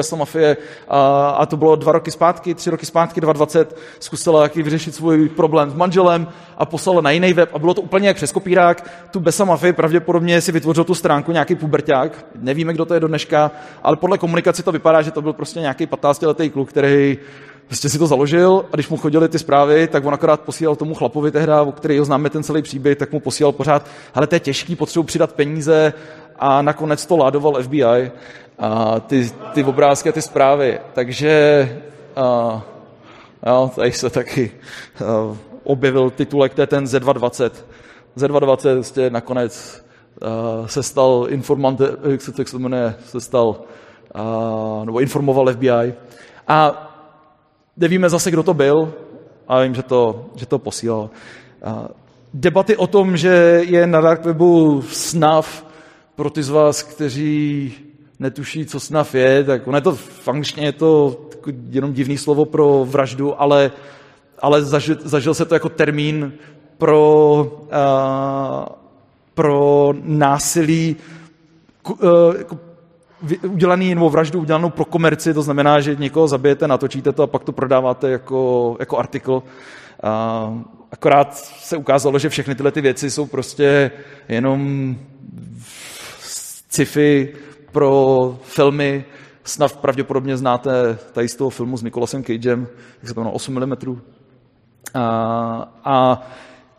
a, a, to bylo dva roky zpátky, tři roky zpátky, 2020, zkusila jaký vyřešit svůj problém s manželem a poslala na jiný web a bylo to úplně jak přes kopírák. Tu Besa mafie pravděpodobně si vytvořil tu stránku nějaký puberták, nevíme, kdo to je do dneška, ale podle komunikace to vypadá, že to byl prostě nějaký 15-letý kluk, který Prostě si to založil a když mu chodili ty zprávy, tak on akorát posílal tomu chlapovi tehda, o který ho známe ten celý příběh, tak mu posílal pořád, ale to je těžký, potřebuji přidat peníze a nakonec to ládoval FBI, a ty, ty obrázky a ty zprávy. Takže a, jo, tady se taky a, objevil titulek, to je ten Z220. Z220 prostě nakonec a, se stal informant, jak se to jmenuje, se stal, a, nebo informoval FBI. A Nevíme zase, kdo to byl, ale vím, že to, že to posílal. Debaty o tom, že je na dark webu snav pro ty z vás, kteří netuší, co snav je, tak ono je to funkčně je to jenom divný slovo pro vraždu, ale, ale zažil, zažil se to jako termín pro, uh, pro násilí, uh, jako udělaný nebo vraždu udělanou pro komerci, to znamená, že někoho zabijete, natočíte to a pak to prodáváte jako, jako artikl. A akorát se ukázalo, že všechny tyhle ty věci jsou prostě jenom sci-fi pro filmy. Snad pravděpodobně znáte tady z toho filmu s Nicolasem Cagem, jak se to jmenuje, 8 mm. A, a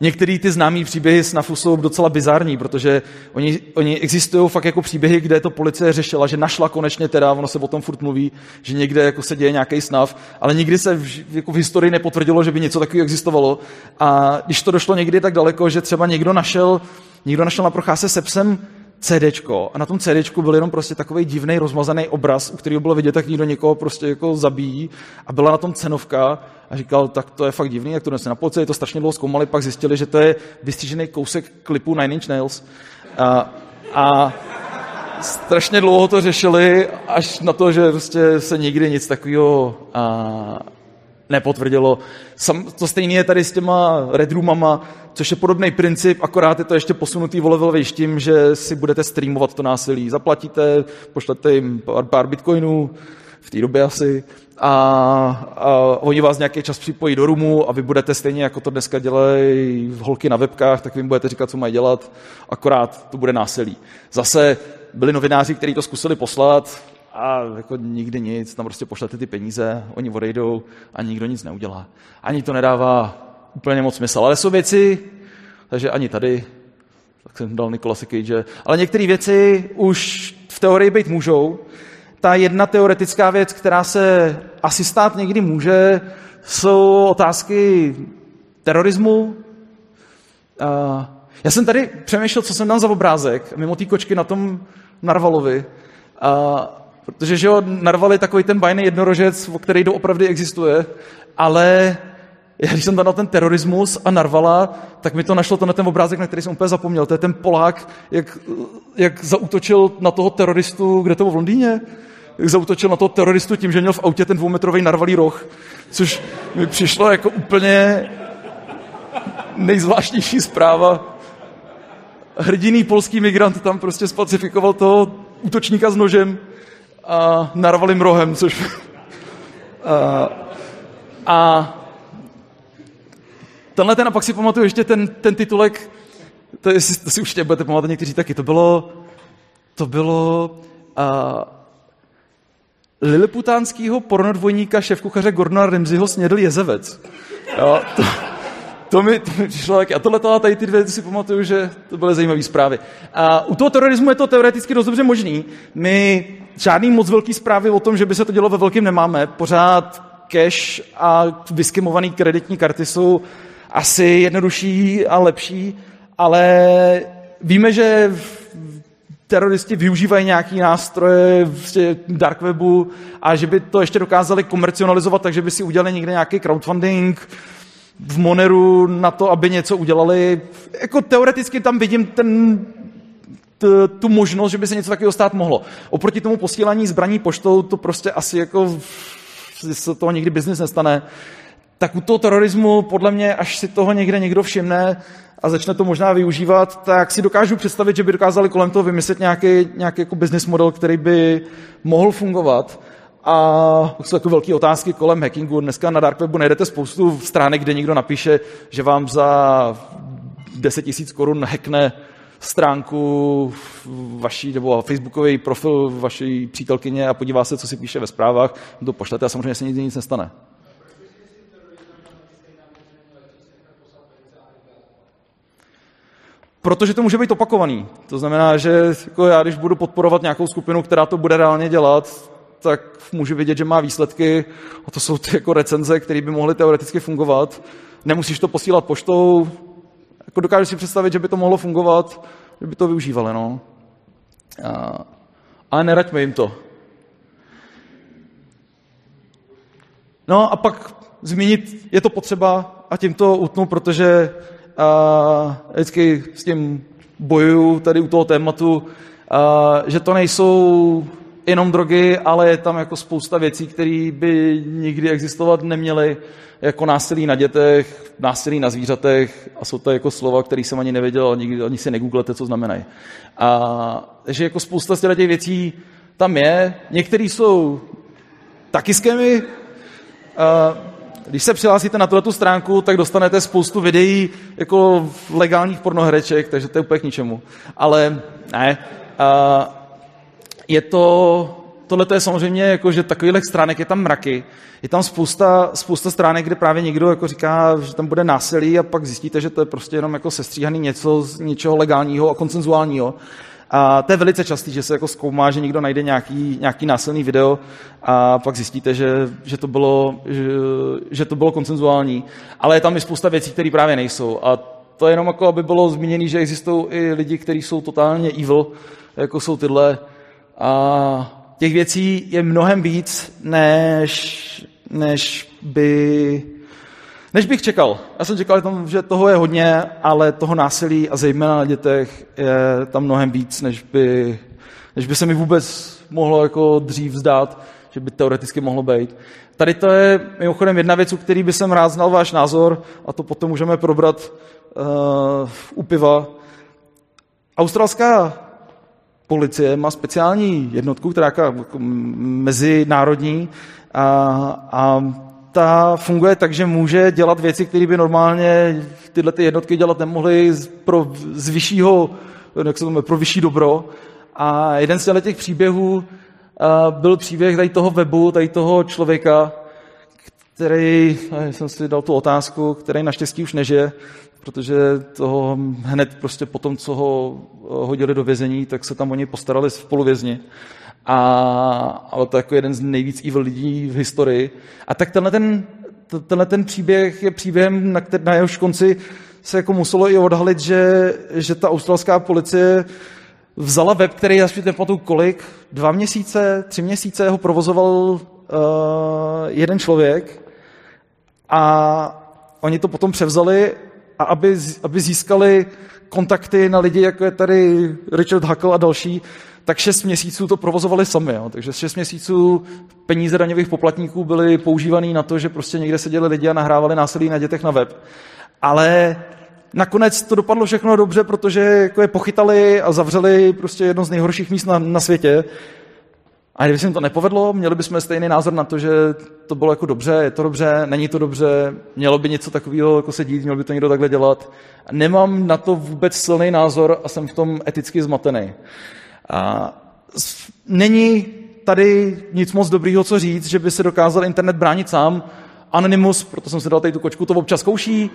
Některý ty známý příběhy s NAFU jsou docela bizarní, protože oni, oni existují fakt jako příběhy, kde to policie řešila, že našla konečně teda, ono se o tom furt mluví, že někde jako se děje nějaký snav, ale nikdy se v, jako v historii nepotvrdilo, že by něco takového existovalo. A když to došlo někdy tak daleko, že třeba někdo našel, někdo našel na procházce se psem CDčko a na tom CDčku byl jenom prostě takový divný rozmazaný obraz, u kterého bylo vidět, jak někdo někoho prostě jako zabíjí a byla na tom cenovka a říkal, tak to je fakt divný, jak to dnes na policii, to strašně dlouho zkoumali, pak zjistili, že to je vystřížený kousek klipu Nine Inch Nails. A, a strašně dlouho to řešili, až na to, že prostě se nikdy nic takového nepotvrdilo. Sam, to stejné je tady s těma Red Roomama, což je podobný princip, akorát je to ještě posunutý volivelvějš tím, že si budete streamovat to násilí. Zaplatíte, pošlete jim pár, pár bitcoinů, v té době asi, a, a oni vás nějaký čas připojí do rumu a vy budete stejně, jako to dneska dělají holky na webkách, tak vy jim budete říkat, co mají dělat, akorát to bude násilí. Zase byli novináři, kteří to zkusili poslat, a jako nikdy nic, tam prostě pošlete ty peníze, oni odejdou a nikdo nic neudělá. Ani to nedává úplně moc smysl. Ale jsou věci, takže ani tady, tak jsem dal Nikola Cage, ale některé věci už v teorii být můžou. Ta jedna teoretická věc, která se asi stát někdy může, jsou otázky terorismu. Já jsem tady přemýšlel, co jsem dal za obrázek, mimo té kočky na tom Narvalovi. Protože že jo, narvali takový ten bajný jednorožec, o který doopravdy existuje, ale když jsem na ten terorismus a narvala, tak mi to našlo na ten obrázek, na který jsem úplně zapomněl. To je ten Polák, jak, jak zautočil na toho teroristu, kde to v Londýně? Zautočil na toho teroristu tím, že měl v autě ten dvoumetrový narvalý roh, což mi přišlo jako úplně nejzvláštnější zpráva. Hrdiný polský migrant tam prostě spacifikoval toho útočníka s nožem a narvali rohem, což... a, a tenhle ten, a pak si pamatuju ještě ten, ten titulek, to, je, to si určitě budete pamatovat někteří taky, to bylo, to bylo uh, liliputánského pornodvojníka šéfkuchaře Gordona Ramsayho snědl jezevec. Jo, to, to mi, to mi přišlo taky. A tohle tady ty dvě si pamatuju, že to byly zajímavé zprávy. A u toho terorismu je to teoreticky dost dobře možný. My žádný moc velký zprávy o tom, že by se to dělo ve velkém nemáme. Pořád cash a vyskimované kreditní karty jsou asi jednodušší a lepší, ale víme, že teroristi využívají nějaký nástroje v dark webu a že by to ještě dokázali komercionalizovat, takže by si udělali někde nějaký crowdfunding, v Moneru na to, aby něco udělali. Jako teoreticky tam vidím ten, t, tu možnost, že by se něco takového stát mohlo. Oproti tomu posílání zbraní poštou to prostě asi jako se toho nikdy biznis nestane. Tak u toho terorismu, podle mě, až si toho někde někdo všimne a začne to možná využívat, tak si dokážu představit, že by dokázali kolem toho vymyslet nějaký, nějaký jako business model, který by mohl fungovat. A jsou takové velké otázky kolem hackingu. Dneska na Dark Webu najdete spoustu stránek, kde někdo napíše, že vám za 10 tisíc korun hackne stránku vaší nebo facebookový profil vaší přítelkyně a podívá se, co si píše ve zprávách, to pošlete a samozřejmě se nic, nic nestane. Protože to může být opakovaný. To znamená, že jako já, když budu podporovat nějakou skupinu, která to bude reálně dělat, tak můžu vidět, že má výsledky a to jsou ty jako recenze, které by mohly teoreticky fungovat. Nemusíš to posílat poštou, jako dokážu si představit, že by to mohlo fungovat, že by to využívali, no. A, ale neraďme jim to. No a pak zmínit, je to potřeba a tím to utnu, protože a, vždycky s tím bojuju tady u toho tématu, a, že to nejsou jenom drogy, ale je tam jako spousta věcí, které by nikdy existovat neměly, jako násilí na dětech, násilí na zvířatech a jsou to jako slova, které jsem ani nevěděl, ani, ani si negooglete, co znamenají. A, takže jako spousta z těch věcí tam je. Některé jsou taky skémy. A, když se přihlásíte na tuto stránku, tak dostanete spoustu videí jako legálních pornohereček, takže to je úplně k ničemu. Ale ne. A, je to, tohle je samozřejmě, jako, že takových stránek je tam mraky. Je tam spousta, spousta stránek, kde právě někdo jako říká, že tam bude násilí a pak zjistíte, že to je prostě jenom jako sestříhaný něco z něčeho legálního a koncenzuálního. A to je velice častý, že se jako zkoumá, že někdo najde nějaký, nějaký násilný video a pak zjistíte, že, že, to bylo, že, že to bylo koncenzuální. Ale je tam i spousta věcí, které právě nejsou. A to je jenom jako, aby bylo zmíněné, že existují i lidi, kteří jsou totálně evil, jako jsou tyhle. A těch věcí je mnohem víc, než, než by než bych čekal. Já jsem čekal, že toho je hodně, ale toho násilí a zejména na dětech je tam mnohem víc, než by, než by se mi vůbec mohlo jako dřív zdát, že by teoreticky mohlo být. Tady to je mimochodem jedna věc, u který by jsem rád znal váš názor a to potom můžeme probrat uh, u piva. Australská policie má speciální jednotku, která je jako mezinárodní a, a ta funguje tak, že může dělat věci, které by normálně tyhle ty jednotky dělat nemohly pro, z vyššího, jak se to pro vyšší dobro. A jeden z těch příběhů byl příběh tady toho webu, tady toho člověka, který, jsem si dal tu otázku, který naštěstí už nežije, protože toho hned prostě po tom, co ho hodili do vězení, tak se tam oni postarali v polovězni. A, ale to je jako jeden z nejvíc evil lidí v historii. A tak tenhle ten, tenhle ten příběh je příběhem, na, který, na jehož konci se jako muselo i odhalit, že, že ta australská policie vzala web, který já nepamatuju kolik, dva měsíce, tři měsíce ho provozoval uh, jeden člověk. A oni to potom převzali a aby, aby získali kontakty na lidi, jako je tady Richard Huckle a další, tak šest měsíců to provozovali sami. Jo. Takže šest měsíců peníze daňových poplatníků byly používaný na to, že prostě někde seděli lidi a nahrávali násilí na dětech na web. Ale nakonec to dopadlo všechno dobře, protože jako je pochytali a zavřeli prostě jedno z nejhorších míst na, na světě. A kdyby se jim to nepovedlo, měli bychom stejný názor na to, že to bylo jako dobře, je to dobře, není to dobře, mělo by něco takového jako se dít, měl by to někdo takhle dělat. Nemám na to vůbec silný názor a jsem v tom eticky zmatený. A není tady nic moc dobrýho, co říct, že by se dokázal internet bránit sám. Anonymous, proto jsem si dal tady tu kočku, to občas zkouší.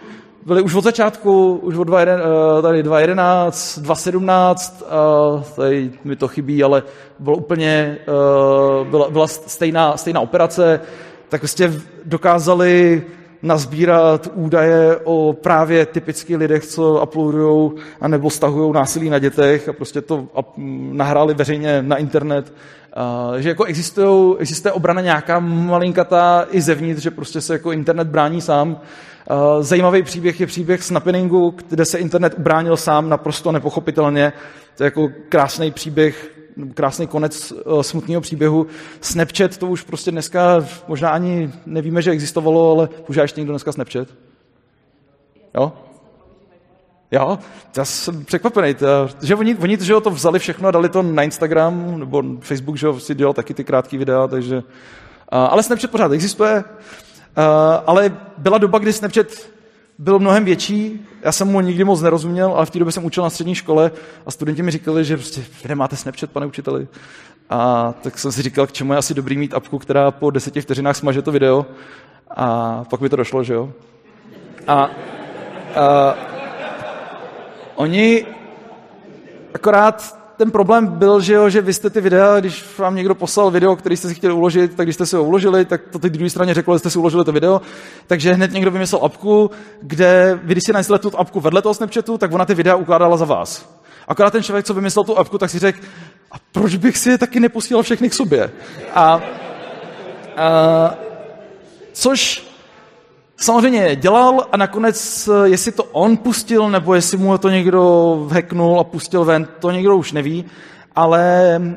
Byli už od začátku, už od 2, eh, tady 2.11, 2.17, eh, tady mi to chybí, ale bylo úplně, eh, byla, byla stejná, stejná operace, tak prostě dokázali nazbírat údaje o právě typických lidech, co uploadují nebo stahují násilí na dětech a prostě to nahráli veřejně na internet. že jako existuje obrana nějaká malinkatá i zevnitř, že prostě se jako internet brání sám. zajímavý příběh je příběh Snappeningu, kde se internet ubránil sám naprosto nepochopitelně. To je jako krásný příběh krásný konec uh, smutného příběhu. Snapchat to už prostě dneska možná ani nevíme, že existovalo, ale používá ještě někdo dneska Snapchat? Jo? Jo, já jsem překvapený, že oni, oni že to vzali všechno a dali to na Instagram, nebo Facebook, že si dělal taky ty krátké videa, takže... Uh, ale Snapchat pořád existuje, uh, ale byla doba, kdy Snapchat byl mnohem větší, já jsem mu nikdy moc nerozuměl, ale v té době jsem učil na střední škole a studenti mi říkali, že prostě nemáte Snapchat, pane učiteli. A tak jsem si říkal, k čemu je asi dobrý mít apku, která po deseti vteřinách smaže to video. A pak mi to došlo, že jo. A, a oni akorát ten problém byl, že, jo, že vy jste ty videa, když vám někdo poslal video, který jste si chtěli uložit, tak když jste si ho uložili, tak to teď druhé straně řeklo, že jste si uložili to video. Takže hned někdo vymyslel apku, kde vy, když si najistili tu apku vedle toho Snapchatu, tak ona ty videa ukládala za vás. Akorát ten člověk, co vymyslel tu apku, tak si řekl, a proč bych si je taky neposílal všechny k sobě? A, a což samozřejmě dělal a nakonec, jestli to on pustil, nebo jestli mu to někdo hacknul a pustil ven, to někdo už neví, ale uh,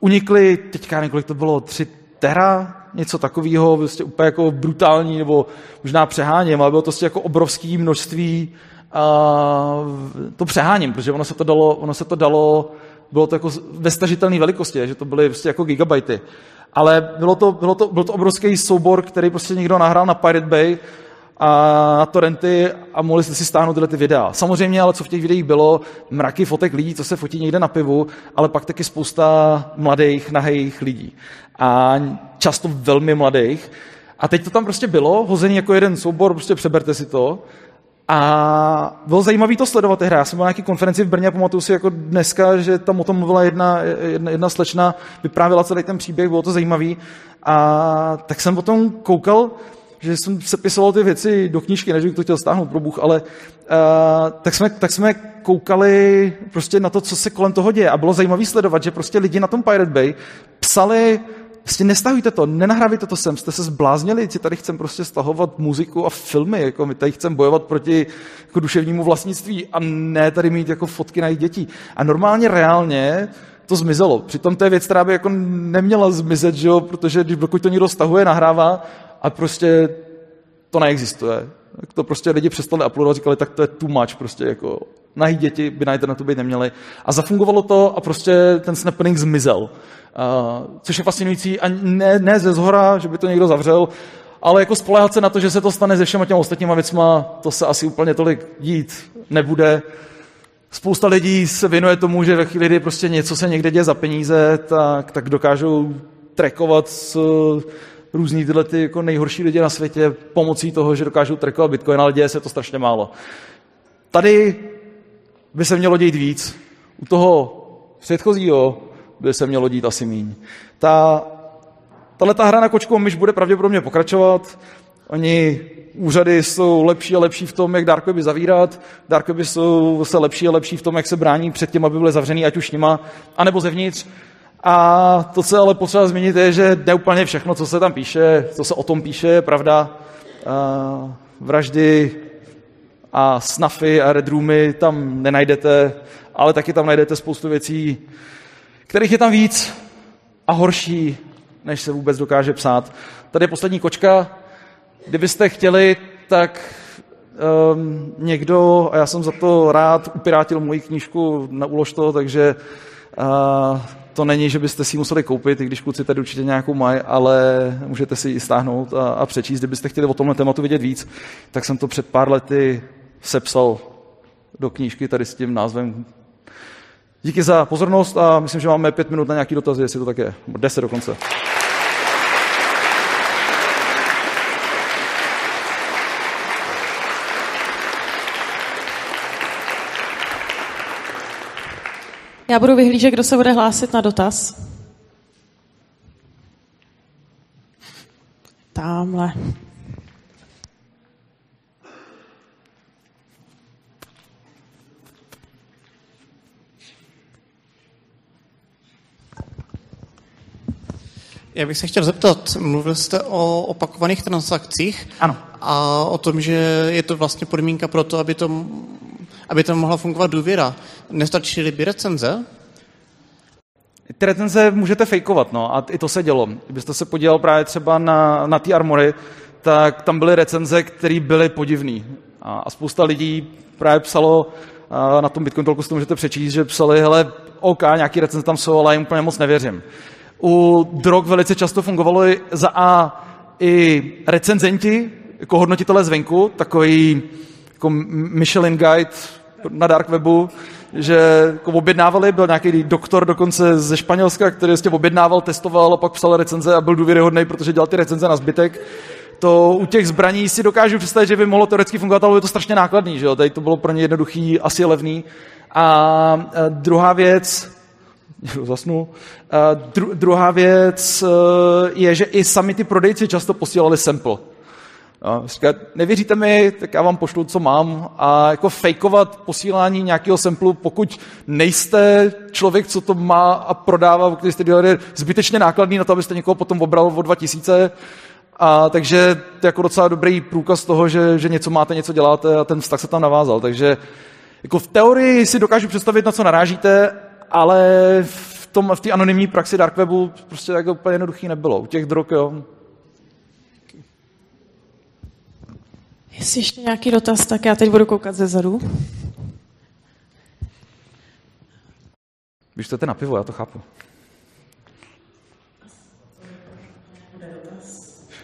unikly, teďka nevím, kolik to bylo, tři tera, něco takového, prostě úplně jako brutální, nebo možná přeháním, ale bylo to prostě jako obrovské množství, uh, to přeháním, protože ono se to dalo, ono se to dalo bylo to jako ve stažitelné velikosti, že to byly prostě jako gigabajty ale bylo to, bylo to, byl to obrovský soubor, který prostě někdo nahrál na Pirate Bay a na torrenty a mohli jste si stáhnout tyhle ty videa. Samozřejmě, ale co v těch videích bylo, mraky fotek lidí, co se fotí někde na pivu, ale pak taky spousta mladých, nahejých lidí. A často velmi mladých. A teď to tam prostě bylo, hozený jako jeden soubor, prostě přeberte si to. A bylo zajímavé to sledovat hra. Já jsem byl na nějaké konferenci v Brně, pamatuju si jako dneska, že tam o tom mluvila jedna, jedna, jedna slečna, vyprávěla celý ten příběh, bylo to zajímavý. A tak jsem potom koukal, že jsem sepisoval ty věci do knížky, než bych to chtěl stáhnout pro Bůh, ale uh, tak, jsme, tak jsme koukali prostě na to, co se kolem toho děje. A bylo zajímavé sledovat, že prostě lidi na tom Pirate Bay psali Prostě nestahujte to, nenahrávejte to sem, jste se zbláznili, si tady chcem prostě stahovat muziku a filmy, jako my tady chcem bojovat proti jako duševnímu vlastnictví a ne tady mít jako fotky na jejich dětí. A normálně, reálně to zmizelo. Přitom to je věc, která by jako neměla zmizet, že jo? protože když dokud to někdo stahuje, nahrává a prostě to neexistuje. Tak to prostě lidi přestali uploadovat, říkali, tak to je too much, prostě jako nahý děti by na internetu být neměli. A zafungovalo to a prostě ten snapping zmizel. Uh, což je fascinující a ne, ne ze zhora, že by to někdo zavřel, ale jako spolehat se na to, že se to stane se všema těma ostatníma věcma, to se asi úplně tolik dít nebude. Spousta lidí se věnuje tomu, že ve chvíli, kdy prostě něco se někde děje za peníze, tak, tak dokážou trackovat s, různý tyhle ty jako nejhorší lidi na světě pomocí toho, že dokážou trackovat Bitcoin, ale děje se to strašně málo. Tady by se mělo dít víc. U toho předchozího by se mělo dít asi míň. Ta, tahle ta hra na kočku myš bude pravděpodobně pokračovat. Oni úřady jsou lepší a lepší v tom, jak darkweby zavírat, darkweby jsou se lepší a lepší v tom, jak se brání před těm, aby byly zavřený, ať už nima, anebo zevnitř. A to, co ale potřeba zmínit, je, že ne úplně všechno, co se tam píše, co se o tom píše, je pravda. vraždy a snafy a redroomy tam nenajdete, ale taky tam najdete spoustu věcí, kterých je tam víc a horší, než se vůbec dokáže psát. Tady je poslední kočka. Kdybyste chtěli, tak um, někdo, a já jsem za to rád, upirátil moji knížku na úlož to, takže uh, to není, že byste si ji museli koupit, i když kluci tady určitě nějakou mají, ale můžete si ji stáhnout a, a přečíst. Kdybyste chtěli o tomhle tématu vědět víc, tak jsem to před pár lety sepsal do knížky tady s tím názvem. Díky za pozornost a myslím, že máme pět minut na nějaký dotazy, jestli to tak je. Deset dokonce. Já budu vyhlížet, kdo se bude hlásit na dotaz. Tamhle. Já bych se chtěl zeptat, mluvil jste o opakovaných transakcích ano. a o tom, že je to vlastně podmínka pro to, aby to, aby to mohla fungovat důvěra. Nestačily by recenze? Ty recenze můžete fejkovat, no, a i to se dělo. Kdybyste se podíval právě třeba na, na ty armory, tak tam byly recenze, které byly podivné. A, a spousta lidí právě psalo, a na tom Bitcoin Talku si to můžete přečíst, že psali, hele, OK, nějaký recenze tam jsou, ale jim úplně moc nevěřím. U drog velice často fungovalo za A i recenzenti, jako hodnotitelé zvenku, takový jako Michelin Guide na dark webu, že jako objednávali, byl nějaký doktor dokonce ze Španělska, který vlastně objednával, testoval a pak psal recenze a byl důvěryhodný, protože dělal ty recenze na zbytek. To u těch zbraní si dokážu představit, že by mohlo teoreticky fungovat, ale je to strašně nákladný, že jo? Tady to bylo pro ně jednoduchý, asi levný. A druhá věc, zasnul. Dru, druhá věc je, že i sami ty prodejci často posílali sample. No, nevěříte mi, tak já vám pošlu, co mám. A jako fejkovat posílání nějakého samplu, pokud nejste člověk, co to má a prodává, který jste dělali, zbytečně nákladný na to, abyste někoho potom obral o 2000. A takže to je jako docela dobrý průkaz toho, že, že něco máte, něco děláte a ten vztah se tam navázal. Takže jako v teorii si dokážu představit, na co narážíte, ale v, tom, v té anonymní praxi dark webu prostě tak úplně jednoduchý nebylo. U těch drog, jo. Jestli ještě nějaký dotaz, tak já teď budu koukat ze zadu. Vy chcete na pivo, já to chápu.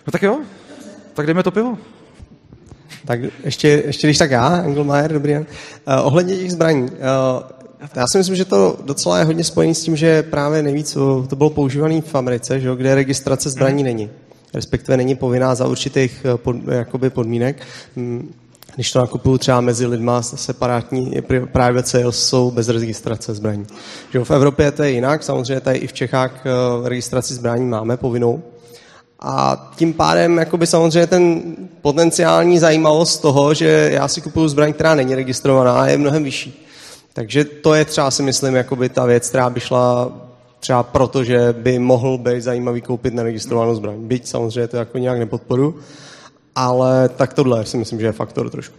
No tak jo, tak dejme to pivo. Tak ještě, ještě když tak já, Engelmayer, dobrý den. Uh, ohledně těch zbraní. Uh, já si myslím, že to docela je hodně spojené s tím, že právě nejvíc to bylo používané v Americe, že, kde registrace zbraní není. Respektive není povinná za určitých pod, jakoby podmínek. Mm, když to nakupuju třeba mezi lidma, separátní private sales jsou bez registrace zbraní. Že v Evropě to je jinak, samozřejmě tady i v Čechách registraci zbraní máme povinnou, a tím pádem jakoby samozřejmě ten potenciální zajímavost toho, že já si kupuju zbraň, která není registrovaná, je mnohem vyšší. Takže to je třeba si myslím jakoby ta věc, která by šla třeba proto, že by mohl být zajímavý koupit neregistrovanou zbraň. Byť samozřejmě to jako nějak nepodporu, ale tak tohle si myslím, že je faktor trošku.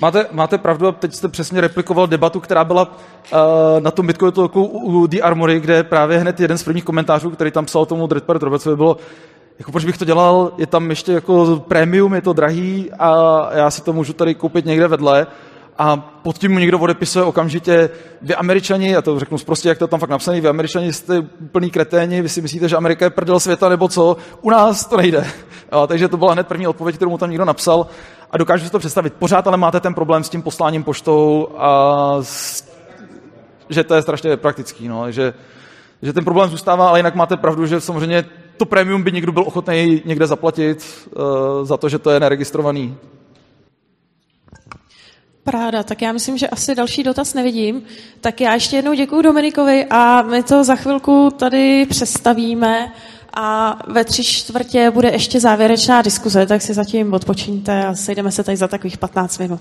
Máte, máte pravdu a teď jste přesně replikoval debatu, která byla uh, na tom Bitcoin Talku u The Armory, kde právě hned jeden z prvních komentářů, který tam psal tomu Dreadpart Robertsovi, bylo, jako proč bych to dělal, je tam ještě jako premium, je to drahý a já si to můžu tady koupit někde vedle a pod tím mu někdo odepisuje okamžitě, vy američani, já to řeknu prostě, jak to tam fakt napsaný, vy američani jste úplný kreténi, vy si myslíte, že Amerika je prdel světa nebo co, u nás to nejde. A, takže to byla hned první odpověď, kterou mu tam někdo napsal a dokážu si to představit. Pořád ale máte ten problém s tím posláním poštou a s, že to je strašně praktický, no, že, že ten problém zůstává, ale jinak máte pravdu, že samozřejmě to prémium by někdo byl ochotný někde zaplatit uh, za to, že to je neregistrovaný. Práda, tak já myslím, že asi další dotaz nevidím. Tak já ještě jednou děkuji Dominikovi a my to za chvilku tady přestavíme a ve tři čtvrtě bude ještě závěrečná diskuze, tak si zatím odpočíňte a sejdeme se tady za takových 15 minut.